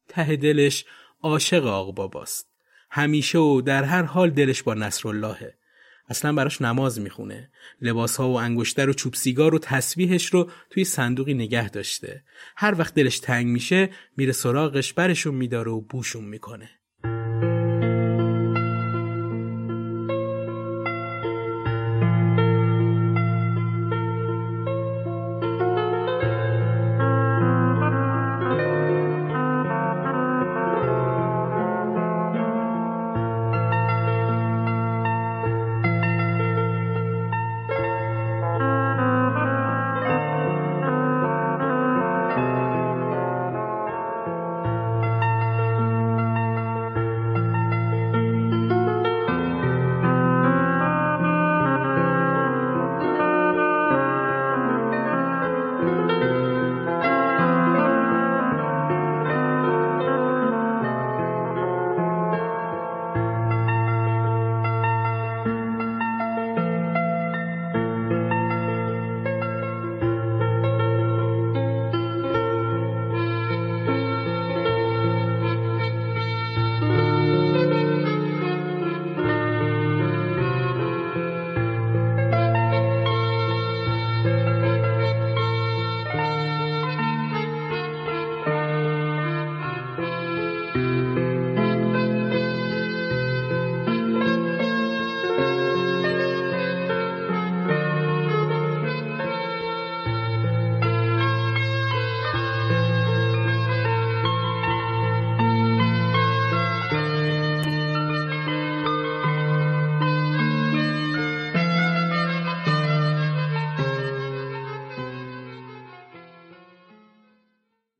ته دلش عاشق آق باباست همیشه و در هر حال دلش با نصراللهه. اصلا براش نماز می‌خونه. لباس ها و انگشتر و چوب سیگار و تسبیحش رو توی صندوقی نگه داشته. هر وقت دلش تنگ میشه میره سراغش برشون میداره و بوشون می‌کنه.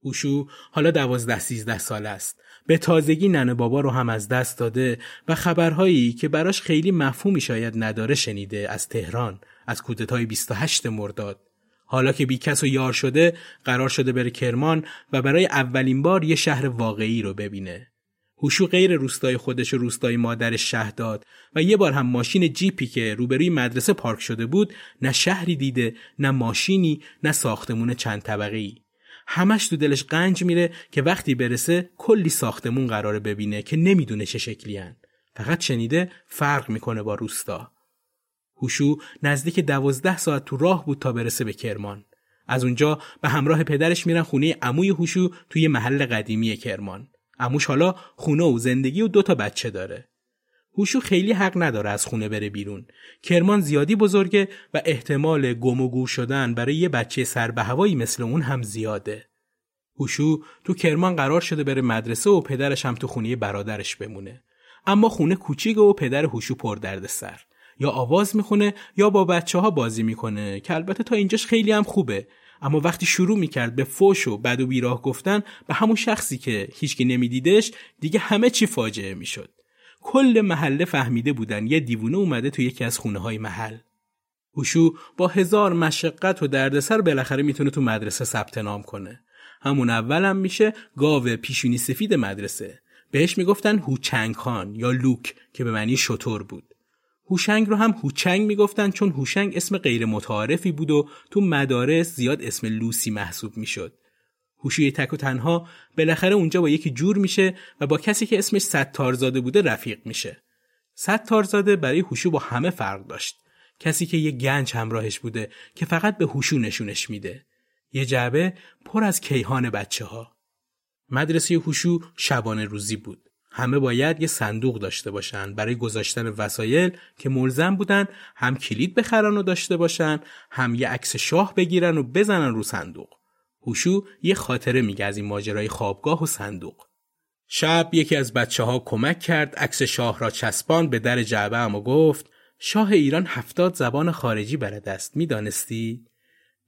هوشو حالا دوازده سیزده سال است. به تازگی ننه بابا رو هم از دست داده و خبرهایی که براش خیلی مفهومی شاید نداره شنیده از تهران از کودتای 28 مرداد. حالا که بیکس و یار شده قرار شده بره کرمان و برای اولین بار یه شهر واقعی رو ببینه. هوشو غیر روستای خودش و روستای مادرش شه داد و یه بار هم ماشین جیپی که روبروی مدرسه پارک شده بود نه شهری دیده نه ماشینی نه ساختمون چند طبقه. همش تو دلش قنج میره که وقتی برسه کلی ساختمون قراره ببینه که نمی‌دونه چه شکلی هن. فقط شنیده فرق می‌کنه با روستا. هوشو نزدیک دوازده ساعت تو راه بود تا برسه به کرمان. از اونجا به همراه پدرش میرن خونه عموی هوشو توی محل قدیمی کرمان. عموش حالا خونه و زندگی و دوتا بچه داره. هوشو خیلی حق نداره از خونه بره بیرون. کرمان زیادی بزرگه و احتمال گم و گور شدن برای یه بچه سر به هوایی مثل اون هم زیاده. هوشو تو کرمان قرار شده بره مدرسه و پدرش هم تو خونه برادرش بمونه. اما خونه کوچیکه و پدر هوشو پر درد سر. یا آواز می‌خونه یا با بچه ها بازی می‌کنه که البته تا اینجاش خیلی هم خوبه اما وقتی شروع می‌کرد به فوش و بد و بیراه گفتن به همون شخصی که هیچکی نمیدیدش دیگه همه چی فاجعه می‌شد کل محله فهمیده بودن یه دیوونه اومده تو یکی از خونه های محل. هوشو با هزار مشقت و دردسر بالاخره می‌تونه تو مدرسه ثبت نام کنه همون اولم میشه گاو پیشونی سفید مدرسه بهش می‌گفتن هوچنگ خان یا لوک که به معنی شطور بود هوشنگ رو هم هوچنگ می‌گفتن چون هوشنگ اسم غیر متعارفی بود و تو مدارس زیاد اسم لوسی محسوب می‌شد. هوشوی تک و تنها بالاخره اونجا با یکی جور میشه و با کسی که اسمش ستارزاده بوده رفیق میشه. ستارزاده برای هوشو با همه فرق داشت. کسی که یه گنج همراهش بوده که فقط به هوشو نشونش میده. یه جعبه پر از کیهان بچه ها. مدرسه هوشو شبانه روزی بود. همه باید یه صندوق داشته باشن برای گذاشتن وسایل که ملزم بودن هم کلید بخرن و داشته باشن هم یه عکس شاه بگیرن و بزنن رو صندوق. هوشو یه خاطره میگه از این ماجرای خوابگاه و صندوق. شب یکی از بچه ها کمک کرد عکس شاه را چسبان به در جعبه و گفت شاه ایران هفتاد زبان خارجی بلد است می‌دانستی؟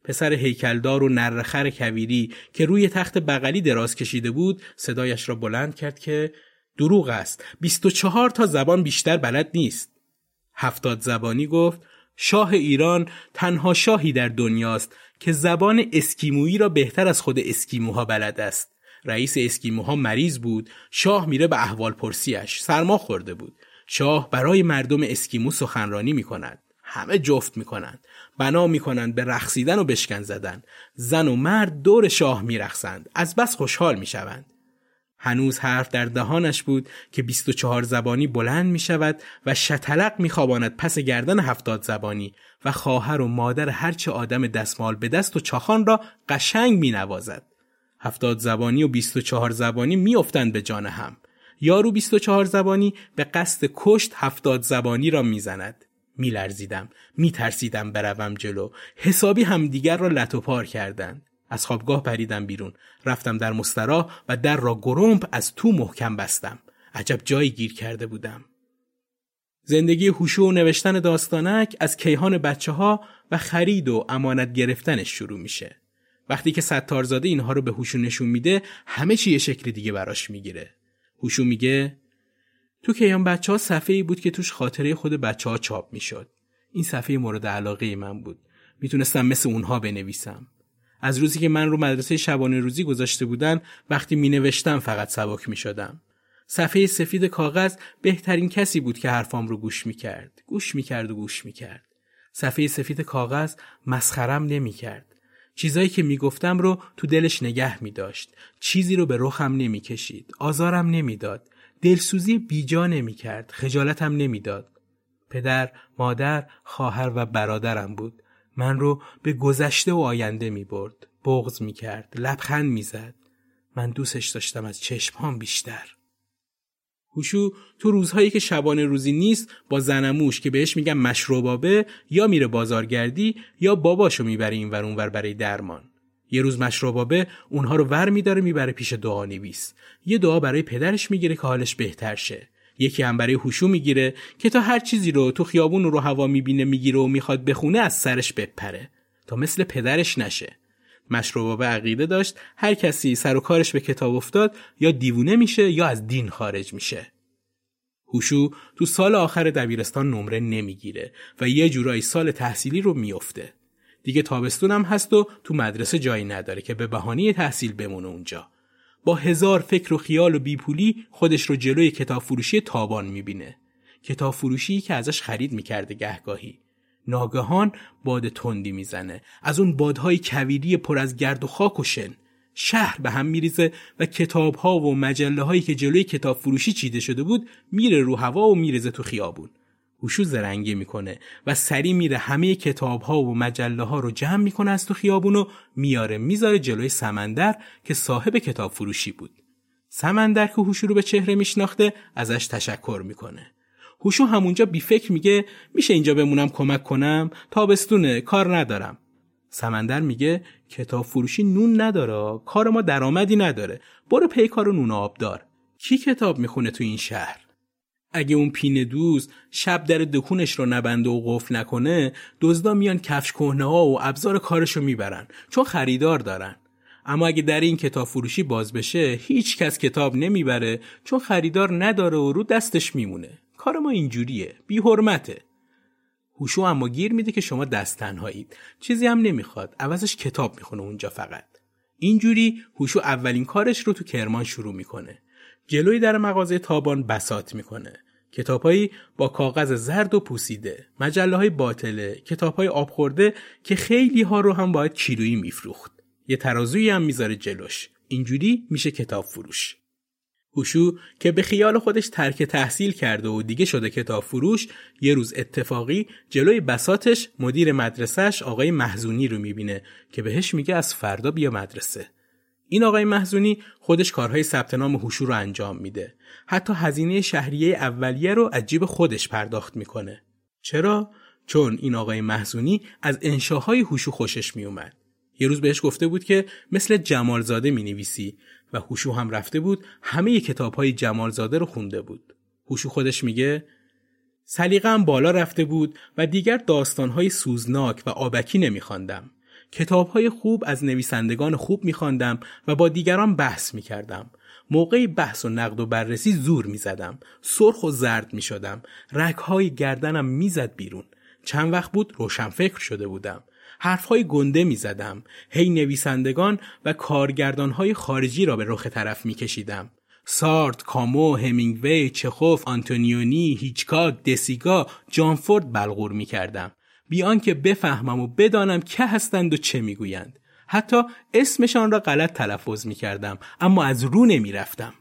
پسر هیکلدار و نرخر کویری که روی تخت بغلی دراز کشیده بود صدایش را بلند کرد که دروغ است 24 تا زبان بیشتر بلد نیست هفتاد زبانی گفت شاه ایران تنها شاهی در دنیاست که زبان اسکیمویی را بهتر از خود اسکیموها بلد است. رئیس اسکیموها مریض بود شاه میره به احوال پرسیش سرما خورده بود. شاه برای مردم اسکیمو سخنرانی می کند همه جفت می کنند بنا می کنند به رقصیدن و بشکن زدن. زن و مرد دور شاه می رخصند. از بس خوشحال می شوند هنوز حرف در دهانش بود که 24 زبانی بلند می شود و شتلق می خواباند پس گردن هفتاد زبانی و خواهر و مادر هرچه آدم دستمال به دست و چاخان را قشنگ می نوازد. هفتاد زبانی و 24 زبانی می افتند به جان هم. یارو 24 زبانی به قصد کشت هفتاد زبانی را می‌زند. میلرزیدم میترسیدم بروم جلو حسابی همدیگر را لط و پار کردند از خوابگاه پریدم بیرون. رفتم در مستراح و در را گرمپ از تو محکم بستم. عجب جایی گیر کرده بودم. زندگی هوشو و نوشتن داستانک از کیهان بچه ها و خرید و امانت گرفتنش شروع میشه. وقتی که ستارزاده اینها رو به هوشو نشون میده همه چی یه شکل دیگه براش می‌گیره. هوشو میگه تو کیهان بچه ها صفحه ای بود که توش خاطره خود بچه ها چاپ می‌شد. این صفحه مورد علاقه من بود. می‌تونستم مثل اونها بنویسم. از روزی که من رو مدرسه شبانه روزی گذاشته بودن وقتی می نوشتم فقط سبک می شدم. صفحه سفید کاغذ بهترین کسی بود که حرفام رو گوش می کرد. گوش می کرد و گوش می کرد. صفحه سفید کاغذ مسخرم نمی کرد. چیزایی که می‌گفتم رو تو دلش نگه می داشت. چیزی رو به رخم نمی کشید. آزارم نمی‌داد. دلسوزی بیجا نمی کرد. خجالتم نمی‌داد. پدر، مادر، خواهر و برادرم بود. من رو به گذشته و آینده می برد. بغز می کرد. لبخند می زد. من دوستش داشتم از چشمهام بیشتر. هوشو تو روزهایی که شبانه روزی نیست با زنموش که بهش میگم مشروبابه یا میره بازارگردی یا باباشو می‌بره این ور اونور برای درمان. یه روز مشروبابه اونها رو ور میداره می‌بره پیش دعا نویس. یه دعا برای پدرش می‌گیره که حالش بهتر شه. یکی هم برای هوشو می‌گیره که تا هر چیزی رو تو خیابون رو هوا می‌بینه می‌گیره و می‌خواد بخونه از سرش بپره. تا مثل پدرش نشه. مشروبا عقیده داشت هر کسی سر و کارش به کتاب افتاد یا دیوونه میشه یا از دین خارج میشه. هوشو تو سال آخر دبیرستان نمره نمی‌گیره و یه جورایی سال تحصیلی رو میافته. دیگه تابستونم هست و تو مدرسه جایی نداره که به بهانه تحصیل بمونه اونجا. با هزار فکر و خیال و بیپولی خودش رو جلوی کتاب فروشی تابان می‌بینه. کتاب فروشی که ازش خرید می‌کرده گهگاهی. ناگهان باد تندی می‌زنه. از اون بادهای کویری پر از گرد و خاک و شن. شهر به هم میریزه و کتاب ها و مجله هایی که جلوی کتاب فروشی چیده شده بود میره رو هوا و میریزه تو خیابون. هوشو زرنگی می‌کنه و سری میره همه کتاب ها و مجله ها رو جمع می‌کنه از تو خیابون و میاره می‌ذاره جلوی سمندر که صاحب کتاب فروشی بود. سمندر که هوشو رو به چهره میشناخته ازش تشکر می‌کنه. هوشو همونجا بی فکر میگه میشه اینجا بمونم کمک کنم؟ تابستونه کار ندارم. سمندر میگه کتاب فروشی نون نداره کار ما درآمدی نداره. برو پیکار و نون آبدار. کی کتاب می‌خونه تو این شهر؟ اگه اون پینه دوز شب در دکونش رو نبنده و قفل نکنه دزدا میان کفش کهنه ها و ابزار کارشو می‌برن چون خریدار دارن. اما اگه در این کتاب فروشی باز بشه هیچ کس کتاب نمی‌بره چون خریدار نداره و رو دستش میمونه. کار ما اینجوریه بی حرمته. هوشو اما گیر میده که شما دست تنهایید. چیزی هم نمی‌خواد عوضش کتاب می‌خونه اونجا فقط. اینجوری هوشو اولین کارش رو تو کرمان شروع می‌کنه. جلوی در مغازه تابان بسات می‌کنه. کتابهایی با کاغذ زرد و پوسیده. مجله های باطله. کتاب های آب خورده که خیلی ها رو هم باید کیلویی میفروخت. یه ترازویی هم می‌ذاره جلوش. اینجوری میشه کتاب فروش. هوشو که به خیال خودش ترک تحصیل کرده و دیگه شده کتاب فروش یه روز اتفاقی جلوی بساتش مدیر مدرسهش آقای محزونی رو می‌بینه که بهش میگه از فردا بیا مدرسه. این آقای محزونی خودش کارهای ثبت نام هوشو رو انجام میده حتی هزینه شهریه اولیه رو از جیب خودش پرداخت می‌کنه چرا چون این آقای محزونی از انشاهای هوشو خوشش میومد یه روز بهش گفته بود که مثل جمالزاده می نویسی و هوشو هم رفته بود همه کتاب های جمالزاده رو خونده بود. هوشو خودش میگه سلیقم بالا رفته بود و دیگر داستانهای سوزناک و آبکی نمیخواندم. کتاب های خوب از نویسندگان خوب میخواندم و با دیگران بحث می‌کردم. موقع بحث و نقد و بررسی زور می‌زدم. سرخ و زرد می‌شدم. های گردنم می‌زد بیرون. چند وقت بود روشنفکر شده بودم. حرفهای گنده می زدم. هی نویسندگان و کارگردانهای خارجی را به رخ طرف می کشیدم. سارت، کامو، همینگوی، چخوف، آنتونیونی، هیچکاک، دسیگا، جانفورد بلغور می کردم. بیان که بفهمم و بدانم که هستند و چه می‌گویند. حتی اسمشان را غلط تلفظ می کردم اما از رو نمی رفتم.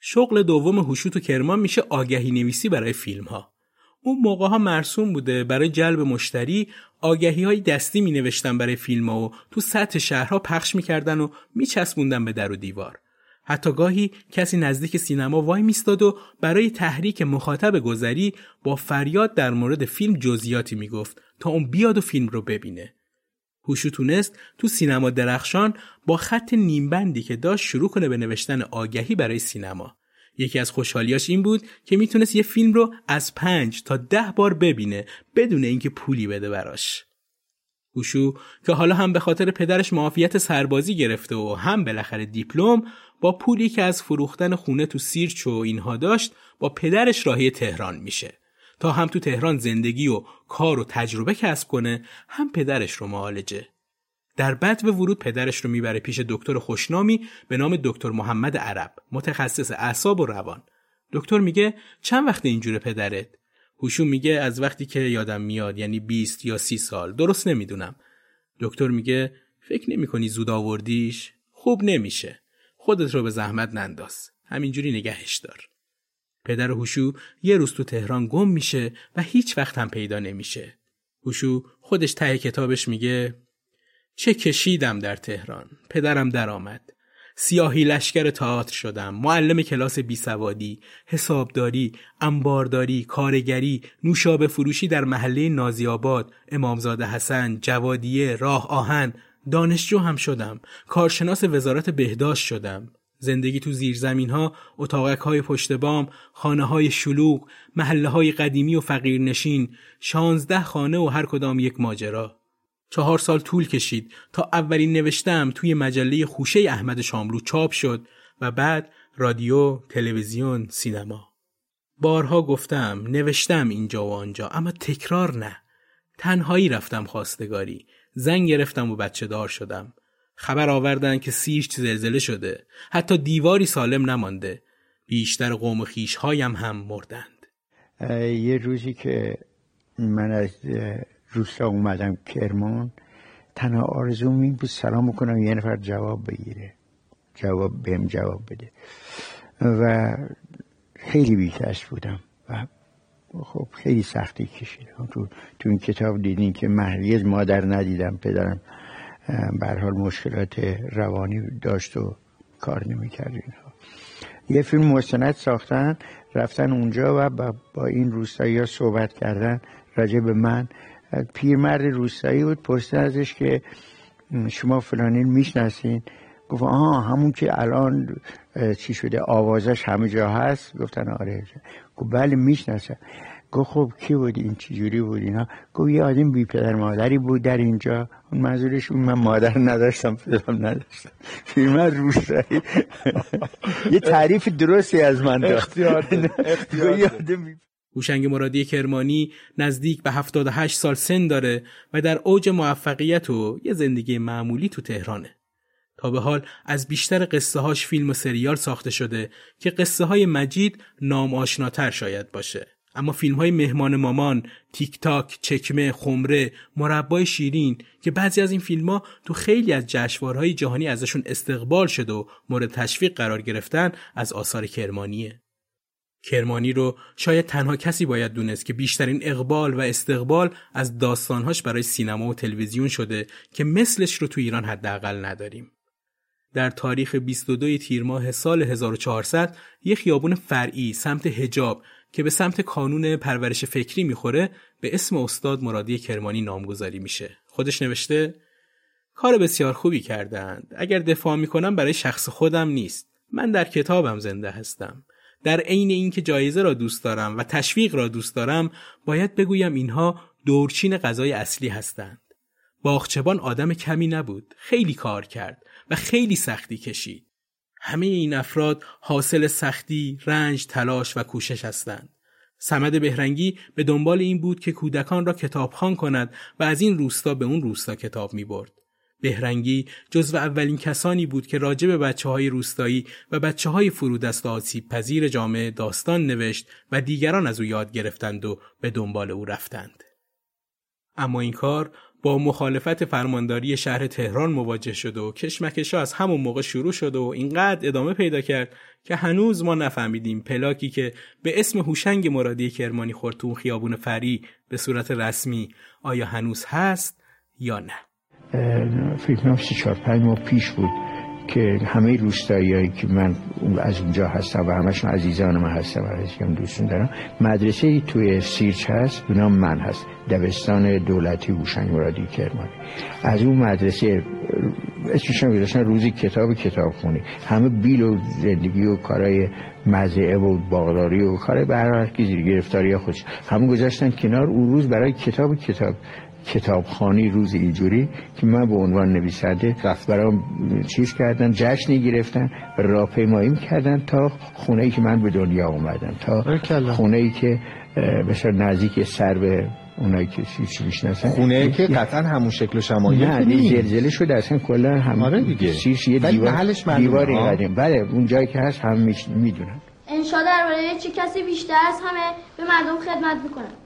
شغل دوم هوشوت و کرمان میشه آگهی نویسی برای فیلم ها. اون موقع ها مرسوم بوده برای جلب مشتری آگهی های دستی می نوشتن برای فیلم ها و تو سطح شهرها پخش می‌کردن و میچسبوندن به در و دیوار. حتی گاهی کسی نزدیک سینما وای میستاد و برای تحریک مخاطب گذری با فریاد در مورد فیلم جزئیاتی می‌گفت تا اون بیاد و فیلم رو ببینه. هوشو تونست تو سینما درخشان با خط نیمبندی که داشت شروع کنه به نوشتن آگهی برای سینما. یکی از خوشحالیاش این بود که می‌تونست یه فیلم رو از پنج تا ده بار ببینه بدون اینکه پولی بده براش. هوشو که حالا هم به خاطر پدرش معافیت سربازی گرفته و هم بالاخره دیپلم با پولی که از فروختن خونه تو سیرچ و اینها داشت با پدرش راهی تهران میشه. تا هم تو تهران زندگی و کار و تجربه کسب کنه هم پدرش رو معالجه. در بد به ورود پدرش رو می‌بره پیش دکتر خوشنامی به نام دکتر محمد عرب متخصص اعصاب و روان. دکتر میگه چند وقت اینجوره پدرت؟ هوشو میگه از وقتی که یادم میاد یعنی 20 یا 30 سال. درست نمی‌دونم. دکتر میگه فکر نمی‌کنی زود آوردیش؟ خوب نمیشه. خودت رو به زحمت ننداز. همینجوری نگهش دار. پدر هوشو یه روز تو تهران گم میشه و هیچ وقت هم پیدا نمیشه. هوشو خودش ته کتابش میگه چه کشیدم در تهران. پدرم درآمد. سیاهی لشکر تئاتر شدم. معلم کلاس بیسوادی حسابداری انبارداری کارگری نوشابه فروشی در محله نازیاباد امامزاده حسن جوادیه راه آهن دانشجو هم شدم کارشناس وزارت بهداشت شدم زندگی تو زیرزمین ها اتاقک های پشت بام خانه شلوغ محله های قدیمی و فقیرنشین شانزده خانه و هر کدام یک ماجرا چهار سال طول کشید تا اولین نوشتم توی مجله خوشه احمد شاملو چاپ شد و بعد رادیو، تلویزیون، سینما. بارها گفتم نوشتم اینجا و آنجا اما تکرار نه. تنهایی رفتم خواستگاری. زنگ گرفتم و بچه دار شدم. خبر آوردن که سیش زلزله شده. حتی دیواری سالم نمانده. بیشتر قوم خیش هایم هم مردند. یه روزی که من از روستا اومدم کرمان تنها آرزوم این بود سلام کنم یه نفر جواب بگیره جواب بهم جواب بده و خیلی بیتش بودم و خب خیلی سختی کشیدم تو, تو این کتاب دیدین که محلیز مادر ندیدم پدرم حال مشکلات روانی داشت و کار نمی‌کرد اینها. یه فیلم مستند ساختن رفتن اونجا و با, این روستایی ها صحبت کردن راجع به من. پیرمرد روستایی بود پرسید ازش که شما فلانین می‌شناسین؟ گفت آها همون که الان چی شده آوازش همه جا هست؟ گفتن آره. گفت بله می‌شناسم. گفت خب کی بود این چجوری بود؟ اینا. گفت یه آدم بی پدر مادری بود در اینجا. اون منظورش اون من مادر نداشتم پدرم نداشتم. پیرمرد روستایی. یه تعریف درستی از من داشت اختیار, اختیار هوشنگ مرادی کرمانی نزدیک به 78 سال سن داره و در اوج موفقیت و یه زندگی معمولی تو تهرانه. تا به حال از بیشتر قصه هاش فیلم و سریال ساخته شده که قصه های مجید نام آشناتر شاید باشه. اما فیلم های مهمان مامان، تیک تاک، چکمه، خمره، مربای شیرین که بعضی از این فیلم ها تو خیلی از جشنواره‌های جهانی ازشون استقبال شد و مورد تشویق قرار گرفتن از آثار کرمانیه. کرمانی رو شاید تنها کسی باید دونست که بیشترین اقبال و استقبال از داستانهاش برای سینما و تلویزیون شده که مثلش رو تو ایران حداقل نداریم. در تاریخ 22 تیر ماه سال 1400 یه خیابون فرعی سمت هجاب که به سمت کانون پرورش فکری می‌خوره به اسم استاد مرادی کرمانی نامگذاری میشه. خودش نوشته کار بسیار خوبی کردند. اگر دفاع می‌کنم برای شخص خودم نیست. من در کتابم زنده هستم. در عین اینکه جایزه را دوست دارم و تشویق را دوست دارم باید بگویم اینها دورچین غذای اصلی هستند باغچبان آدم کمی نبود خیلی کار کرد و خیلی سختی کشید همه این افراد حاصل سختی، رنج، تلاش و کوشش هستند. سمد بهرنگی به دنبال این بود که کودکان را کتابخوان کند و از این روستا به اون روستا کتاب می برد. بهرنگی جزو اولین کسانی بود که راجع به بچه های روستایی و بچه های فرودست آسیب پذیر جامعه داستان نوشت و دیگران از او یاد گرفتند و به دنبال او رفتند. اما این کار با مخالفت فرمانداری شهر تهران مواجه شد و کشمکش از همون موقع شروع شد و اینقدر ادامه پیدا کرد که هنوز ما نفهمیدیم پلاکی که به اسم هوشنگ مرادی کرمانی خورتون خیابون فری به صورت رسمی آیا هنوز هست یا نه؟ فکر کنم سی چهار پنج ماه پیش بود. که همه روستایی که من از اونجا هستم و همشون عزیزان من هستم و هم دوستون دارم مدرسه ای توی سیرچ هست به من هست دبستان دولتی هوشنگ مرادی کرمانی. از اون مدرسه اسمشون گذاشتن روزی کتاب کتاب خونی همه بیل و زندگی و کارهای مزعه و باغداری و کار به هر گرفتاری خودش. همه گذاشتن کنار اون روز برای کتاب کتاب کتابخانی روز اینجوری که من به عنوان نویسنده برام چیز کردن جشنی گرفتن و راهپیمایی کردن تا خونه ای که من به دنیا اومدم تا خونه ای که بسیار نزدیک سر به اونایی که چی می‌شناسن. خونه ای که قطعا همون شکل و شمایل نه زلزله شده اصلا کلا هم آره دیگه. یه دیوار دیواری قدیم. بله اون جایی که هست هم می‌دونن. انشا درباره چه کسی بیشتر از همه به مردم خدمت می‌کنن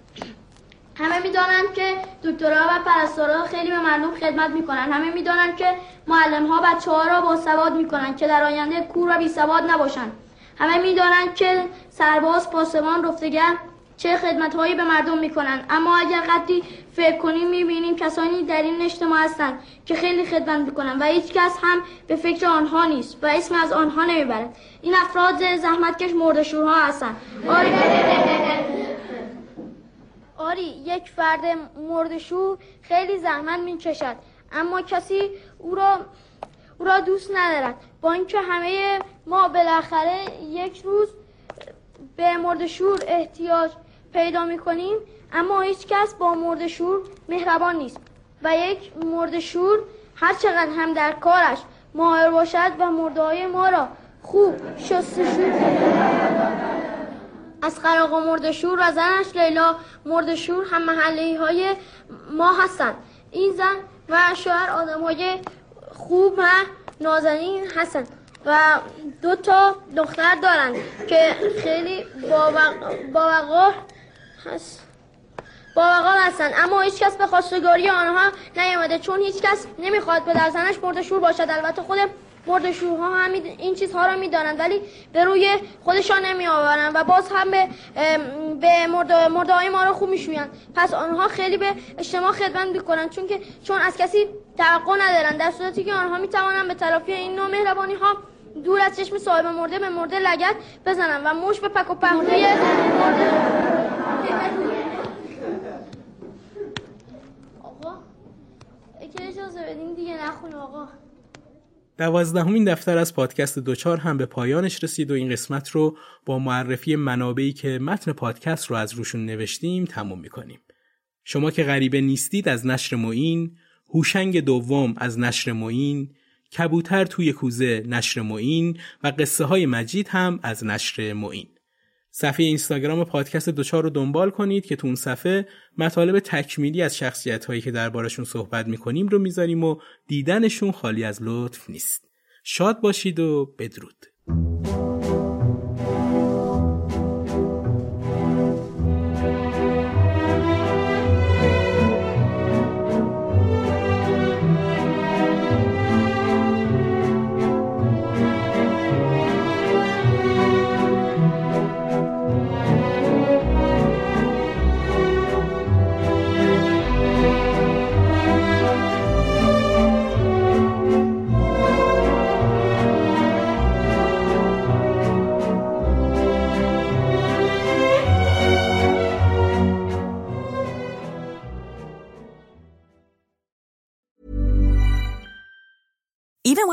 همه می‌دانند که دکترها و پرستارها خیلی به مردم خدمت می‌کنند همه می‌دانند که معلم ها بچه را با سواد می‌کنند که در آینده کور و بی سواد نباشند. همه می‌دانند که سرباز پاسبان رفتگر چه خدمت هایی به مردم می‌کنند. اما اگر قدری فکر کنیم می‌بینیم کسانی در این اجتماع هستند که خیلی خدمت می‌کنند و هیچ کس هم به فکر آنها نیست و اسم از آنها نمی‌برد. این افراد زحمتکش مردشورها هستند. آری یک فرد مردشو خیلی زحمت می کشد اما کسی او را او را دوست ندارد. با اینکه همه ما بالاخره یک روز به مردشور احتیاج پیدا می کنیم اما هیچ کس با مردشور مهربان نیست. و یک مردشور هر چقدر هم در کارش ماهر باشد و مرده ما را خوب شستشو از خراق مردشور و زنش لیلا مردشور هم محلی های ما هستند این زن و شوهر آدم های خوب و نازنین هستند و دو تا دختر دارند که خیلی باوقار هست. باوقار هستند اما هیچ کس به خواستگاری آنها نیامده چون هیچ کس نمی‌خواد به در زنش مردشور باشد. البته خود مردشوها هم این چیزها رو می‌دانند ولی به روی خودشان نمی آورند و باز هم به به مرده های ما رو خوب میشویند. پس آنها خیلی به اجتماع خدمت می‌کنند چون که چون از کسی توقع ندارند در صورتی که آنها می‌توانند به تلافی این نوع مهربانی ها دور از چشم صاحب مرده به مرده لگت بزنند و موش به پک و پهلوی مرده آقا اجازه بدین دیگه نخون آقا. دوازدهمین دفتر از پادکست دوچار هم به پایانش رسید و این قسمت رو با معرفی منابعی که متن پادکست رو از روشون نوشتیم تموم می‌کنیم. شما که غریبه نیستید از نشر معین، هوشنگ دوم از نشر معین، کبوتر توی کوزه نشر معین و قصه های مجید هم از نشر معین. صفحه اینستاگرام پادکست دوچار رو دنبال کنید که تو اون صفحه مطالب تکمیلی از شخصیت هایی که دربارشون صحبت می‌کنیم رو می‌ذاریم و دیدنشون خالی از لطف نیست. شاد باشید و بدرود.